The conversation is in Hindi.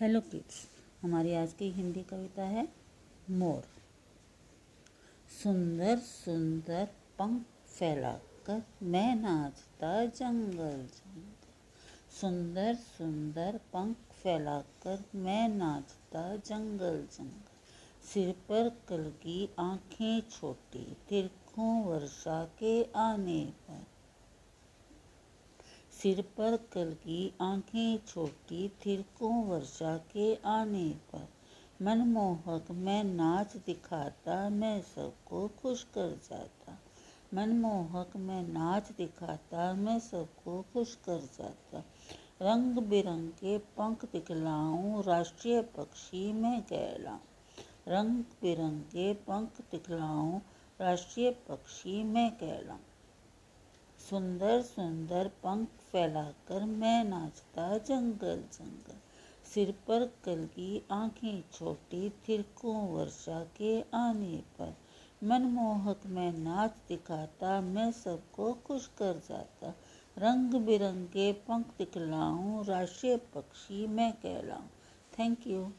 हेलो किड्स हमारी आज की हिंदी कविता है मोर। सुंदर सुंदर पंख फैलाकर मैं नाचता जंगल जंगल। सुंदर सुंदर पंख फैलाकर मैं नाचता जंगल जंगल। सिर पर कल की आँखें छोटी, तिरखों वर्षा के आने पर। सिर पर कल की आँखें छोटी, थिरकों वर्षा के आने पर। मनमोहक, मैं नाच दिखाता, मैं सबको खुश कर जाता। मनमोहक, मैं नाच दिखाता, मैं सबको खुश कर जाता। रंग बिरंग के पंख दिखलाऊं, राष्ट्रीय पक्षी मैं कहलाऊं। रंग बिरंग के पंख दिखलाऊं, राष्ट्रीय पक्षी मैं कहलाऊं। सुंदर सुंदर पंख फैलाकर मैं नाचता जंगल जंगल। सिर पर कल की आँखें छोटी थिरकों वर्षा के आने पर। मनमोहक मैं नाच दिखाता, मैं सबको खुश कर जाता। रंग बिरंगे पंख दिखलाऊं, राष्ट्रीय पक्षी मैं कहलाऊं। Thank you